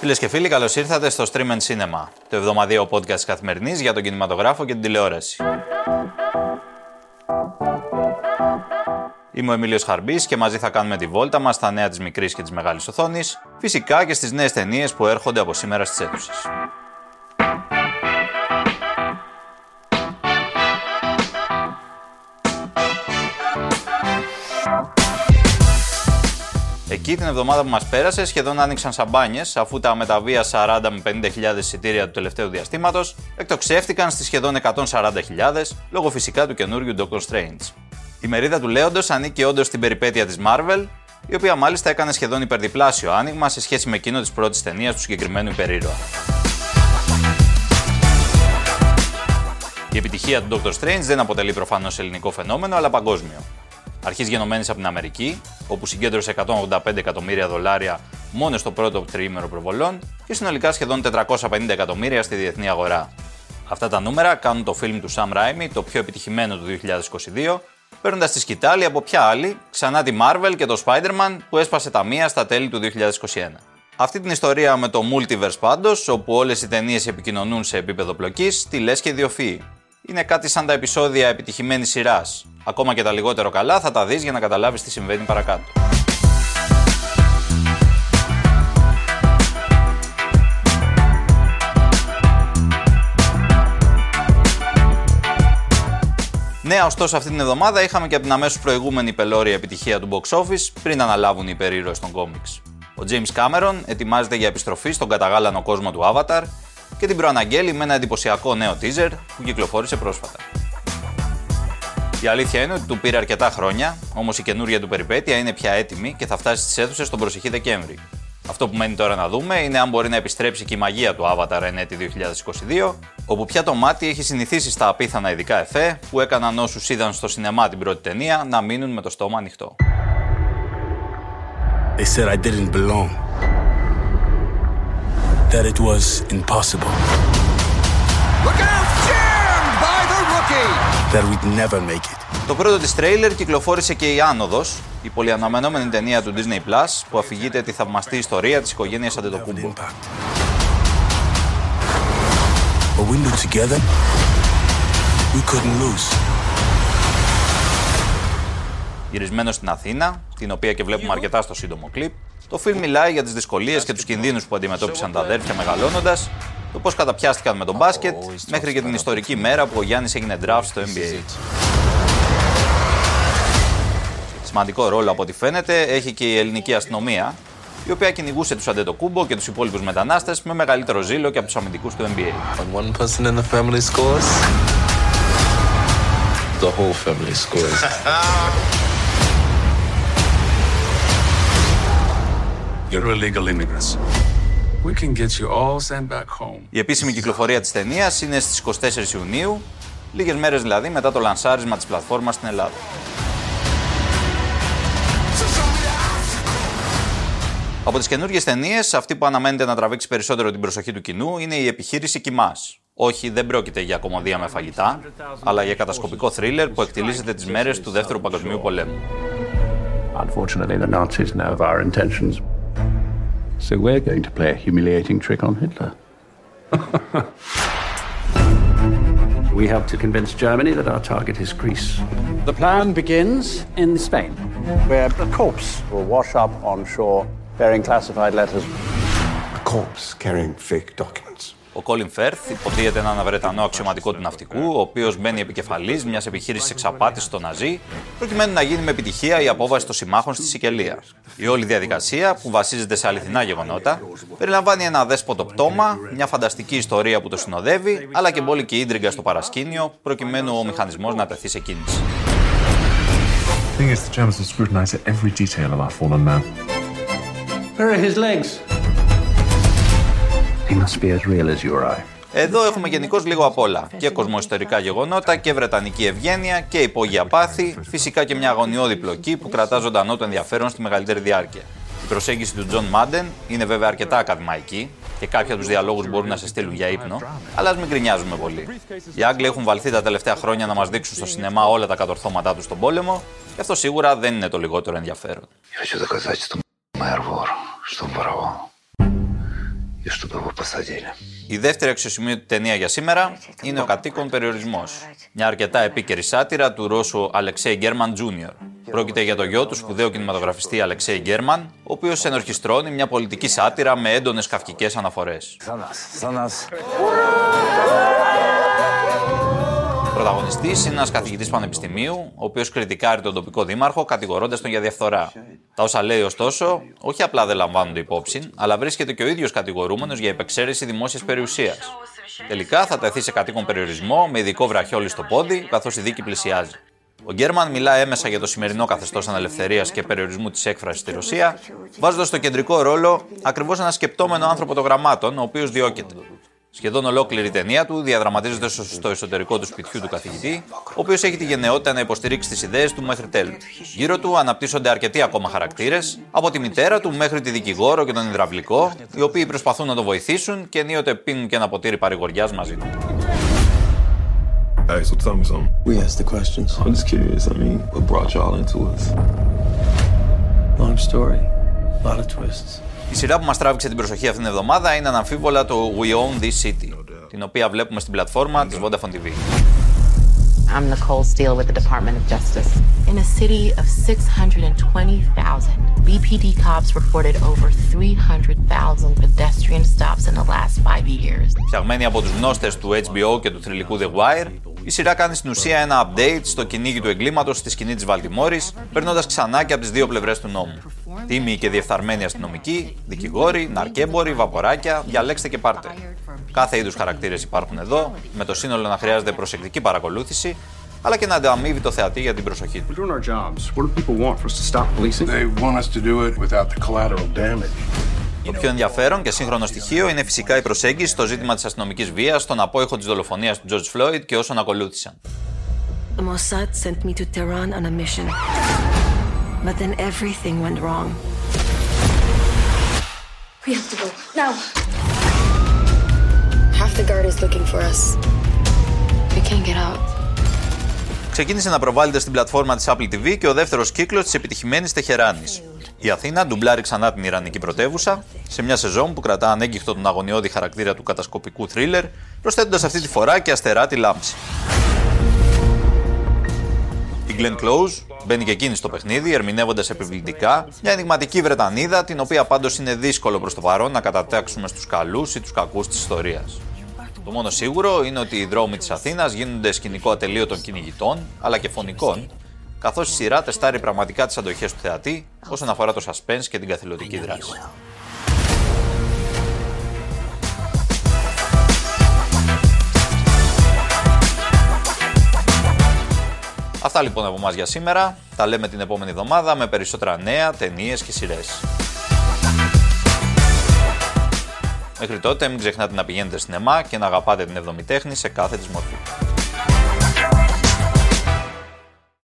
Φίλες και φίλοι, καλώς ήρθατε στο Stream and Cinema, το εβδομαδιαίο podcast καθημερινής για τον κινηματογράφο και την τηλεόραση. Είμαι ο Εμίλιος Χαρμπής και μαζί θα κάνουμε τη βόλτα μας στα νέα της μικρής και της μεγάλης οθόνης, φυσικά και στις νέες ταινίες που έρχονται από σήμερα στις αίθουσες. Εκεί την εβδομάδα που μας πέρασε σχεδόν άνοιξαν σαμπάνιες, αφού τα μεταβία 40 με 50.000 εισιτήρια του τελευταίου διαστήματος εκτοξεύτηκαν στις σχεδόν 140.000 λόγω φυσικά του καινούριου Doctor Strange. Η μερίδα του Λέοντος ανήκει όντως στην περιπέτεια της Marvel, η οποία μάλιστα έκανε σχεδόν υπερδιπλάσιο άνοιγμα σε σχέση με εκείνο της πρώτης ταινίας του συγκεκριμένου υπερήρωα. Η επιτυχία του Doctor Strange δεν αποτελεί προφανώς ελληνικό φαινόμενο, αλλά παγκόσμιο. Αρχής γενομένης από την Αμερική, όπου συγκέντρωσε 185 εκατομμύρια δολάρια μόνο στο πρώτο τριήμερο προβολών και συνολικά σχεδόν 450 εκατομμύρια στη διεθνή αγορά. Αυτά τα νούμερα κάνουν το φιλμ του Sam Raimi το πιο επιτυχημένο του 2022, παίρνοντας τη σκητάλη από ποια άλλη, ξανά τη Marvel και το Spider-Man που έσπασε τα μία στα τέλη του 2021. Αυτή την ιστορία με το Multiverse πάντως, όπου όλες οι ταινίες επικοινωνούν σε επίπεδο πλοκής, τη λες και ιδιοφύει. Είναι κάτι σαν τα επεισόδια επιτυχημένη σειράς. Ακόμα και τα λιγότερο καλά θα τα δεις για να καταλάβεις τι συμβαίνει παρακάτω. Νέα ωστόσο αυτή την εβδομάδα είχαμε και από την αμέσως προηγούμενη πελώρια επιτυχία του box office πριν αναλάβουν οι υπερήρωες των κόμιξ. Ο James Cameron ετοιμάζεται για επιστροφή στον καταγάλανο κόσμο του Avatar και την προαναγγέλει με ένα εντυπωσιακό νέο teaser που κυκλοφόρησε πρόσφατα. Η αλήθεια είναι ότι του πήρε αρκετά χρόνια, όμως η καινούργια του περιπέτεια είναι πια έτοιμη και θα φτάσει στις αίθουσες τον προσεχή Δεκέμβρη. Αυτό που μένει τώρα να δούμε είναι αν μπορεί να επιστρέψει και η μαγεία του Avatar εν έτη 2022, όπου πια το μάτι έχει συνηθίσει στα απίθανα ειδικά εφέ που έκαναν όσους είδαν στο σινεμά την πρώτη ταινία να μείνουν με το στόμα ανοιχτό. They said I didn't belong. That it was impossible. Look out! Jammed by the rookie! That we'd never make it. Το πρώτο της τρέιλερ κυκλοφόρησε και η Άνοδος, η πολυαναμενόμενη ταινία του Disney Plus που αφηγείται τη θαυμαστή ιστορία της οικογένειας Αντετοκούμπο. But we knew together we couldn't lose. Γυρισμένο στην Αθήνα, την οποία και βλέπουμε αρκετά στο σύντομο κλιπ, το φιλμ μιλάει για τις δυσκολίες και τους κινδύνους που αντιμετώπισαν τα αδέρφια μεγαλώνοντας, το πώς καταπιάστηκαν με τον μπάσκετ, μέχρι και την ιστορική μέρα που ο Γιάννης έγινε draft στο NBA. Σημαντικό ρόλο από ό,τι φαίνεται έχει και η ελληνική αστυνομία, η οποία κυνηγούσε τους Αντετοκούμπο και τους υπόλοιπους μετανάστες με μεγαλύτερο ζήλο και από τους αμυντικούς του NBA. the whole family scores. You're illegal immigrants. We can get you all sent back home. Η επίσημη κυκλοφορία της ταινίας είναι στις 24 Ιουνίου, λίγες μέρες δηλαδή μετά το λανσάρισμα της πλατφόρμας στην Ελλάδα. Από τις καινούργιες ταινίες, αυτή που αναμένεται να τραβήξει περισσότερο την προσοχή του κοινού είναι η επιχείρηση Κιμάς. Όχι, δεν πρόκειται για κομμωδία με φαγητά, αλλά για κατασκοπικό θρίλερ που εκτιλήσεται τις μέρες του Δεύτερου Παγκοσμίου Πολέμου. Unfortunately, the Nazis know of our intentions. So we're going to play a humiliating trick on Hitler. we have to convince Germany that our target is Greece. The plan begins in Spain, where a corpse will wash up on shore bearing classified letters. A corpse carrying fake documents. Ο Κόλιν Φέρθ υποδίεται έναν Βρετανό αξιωματικό του ναυτικού, ο οποίος μπαίνει επικεφαλής μιας επιχείρησης εξαπάτηση στο Ναζί, προκειμένου να γίνει με επιτυχία η απόβαση των συμμάχων στη Σικελία. Η όλη διαδικασία, που βασίζεται σε αληθινά γεγονότα, περιλαμβάνει ένα δέσποτο πτώμα, μια φανταστική ιστορία που το συνοδεύει, αλλά και μπόλικη ίντριγκα στο παρασκήνιο, προκειμένου ο μηχανισμός να τεθεί σε κίνηση. Where are his legs? Εδώ έχουμε γενικώς λίγο απ' όλα. Και κοσμοϊστορικά γεγονότα και βρετανική ευγένεια και υπόγεια πάθη, φυσικά και μια αγωνιώδη πλοκή που κρατά ζωντανό το ενδιαφέρον στη μεγαλύτερη διάρκεια. Η προσέγγιση του Τζον Μάντεν είναι βέβαια αρκετά ακαδημαϊκή και κάποιοι από τους διαλόγους μπορούν να σε στείλουν για ύπνο, αλλά ας μην γκρινιάζουμε πολύ. Οι Άγγλοι έχουν βαλθεί τα τελευταία χρόνια να μας δείξουν στο σινεμά όλα τα κατορθώματά τους στον πόλεμο, και αυτό σίγουρα δεν είναι το λιγότερο ενδιαφέρον. Η δεύτερη αξιοσημείωτη ταινία για σήμερα είναι ο κατοίκον περιορισμός. Μια αρκετά επίκαιρη σάτυρα του Ρώσου Αλεξέη Γκέρμαν Τζούνιορ. Πρόκειται για το γιο του σπουδαίου κινηματογραφιστή Αλεξέη Γκέρμαν, ο οποίος ενορχιστρώνει μια πολιτική σάτυρα με έντονες καυκικές αναφορές. Πρωταγωνιστής είναι ένας καθηγητής πανεπιστημίου, ο οποίος κριτικάρει τον τοπικό δήμαρχο, κατηγορώντας τον για διαφθορά. Τα όσα λέει, ωστόσο, όχι απλά δεν λαμβάνονται υπόψη, αλλά βρίσκεται και ο ίδιος κατηγορούμενος για υπεξαίρεση δημόσιας περιουσίας. Τελικά θα τεθεί σε κατοίκον περιορισμό με ειδικό βραχιόλι στο πόδι, καθώς η δίκη πλησιάζει. Ο Γκέρμαν μιλά έμεσα για το σημερινό καθεστώς ανελευθερίας και περιορισμού της έκφρασης στη Ρωσία, βάζοντας στο κεντρικό ρόλο ακριβώς ένα σκεπτόμενο άνθρωπο των γραμμάτων, ο οποίος διώκεται. Σχεδόν ολόκληρη η ταινία του διαδραματίζεται στο εσωτερικό του σπιτιού του καθηγητή, ο οποίος έχει τη γενναιότητα να υποστηρίξει τις ιδέες του μέχρι τέλου. Γύρω του αναπτύσσονται αρκετοί ακόμα χαρακτήρες, από τη μητέρα του μέχρι τη δικηγόρο και τον υδραυλικό, οι οποίοι προσπαθούν να το βοηθήσουν και ενίοτε πίνουν και ένα ποτήρι παρηγοριάς μαζί του. Hey, so tell me something. We asked the questions. I'm just curious. I mean, what brought y'all into us? Long story. A lot of twists. Η σειρά που μα τράβηξε την προσοχή αυτήν την εβδομάδα είναι αναμφίβολα το We Own This City, την οποία βλέπουμε στην πλατφόρμα της Vodafone TV. I'm Nicole Steele with the Department of Justice. In a city of 620,000, BPD cops reported over 300,000 pedestrian stops in the last five years. Φτιαγμένη από τους γνώστες του HBO και του θρηλυκού The Wire, η σειρά κάνει στην ουσία ένα update στο κυνήγι του εγκλήματος στη σκηνή της Βαλτιμόρης, περνώντας ξανά και από τις δύο πλευρές του νόμου. Τίμοι και διεφθαρμένοι αστυνομικοί, δικηγόροι, ναρκέμποροι, βαποράκια, διαλέξτε και πάρτε. Κάθε είδους χαρακτήρες υπάρχουν εδώ, με το σύνολο να χρειάζεται προσεκτική παρακολούθηση, αλλά και να ανταμείβει το θεατή για την προσοχή του. Το πιο ενδιαφέρον και σύγχρονο στοιχείο είναι φυσικά η προσέγγιση στο ζήτημα της αστυνομικής βίας, στον απόϊχο της δολοφονίας του George Floyd και όσων ακολούθησαν. The Mossad sent me to Tehran on a mission. But then everything went wrong. We have to go now. Half the guard is looking for us. We can't get out. Ξεκίνησε να προβάλλεται στην πλατφόρμα της Apple TV και ο δεύτερος κύκλος της επιτυχημένης Τεχεράνης. Η Αθήνα ντουμπλάρει ξανά την Ιρανική πρωτεύουσα σε μια σεζόν που κρατά ανέγκυχτο τον αγωνιώδη χαρακτήρα του κατασκοπικού θρίλερ, προσθέτοντας αυτή τη φορά και αστερά τη λάμψη. Η Glenn Close μπαίνει και εκείνη στο παιχνίδι, ερμηνεύοντας επιβλητικά μια ενηγματική Βρετανίδα, την οποία πάντως είναι δύσκολο προς το παρόν να κατατάξουμε στους καλούς ή τους κακούς της ιστορίας. Το μόνο σίγουρο είναι ότι οι δρόμοι της Αθήνας γίνονται σκηνικό ατελείωτων κυνηγητών, αλλά και φωνικών, καθώς η σειρά τεστάρει πραγματικά τις αντοχές του θεατή όσον αφορά το suspense και την καθηλωτική δράση. Αυτά λοιπόν από εμάς για σήμερα. Τα λέμε την επόμενη εβδομάδα με περισσότερα νέα, ταινίες και σειρές. Μέχρι τότε μην ξεχνάτε να πηγαίνετε στην ΕΜΑ και να αγαπάτε την εβδομητέχνη σε κάθε της μορφή.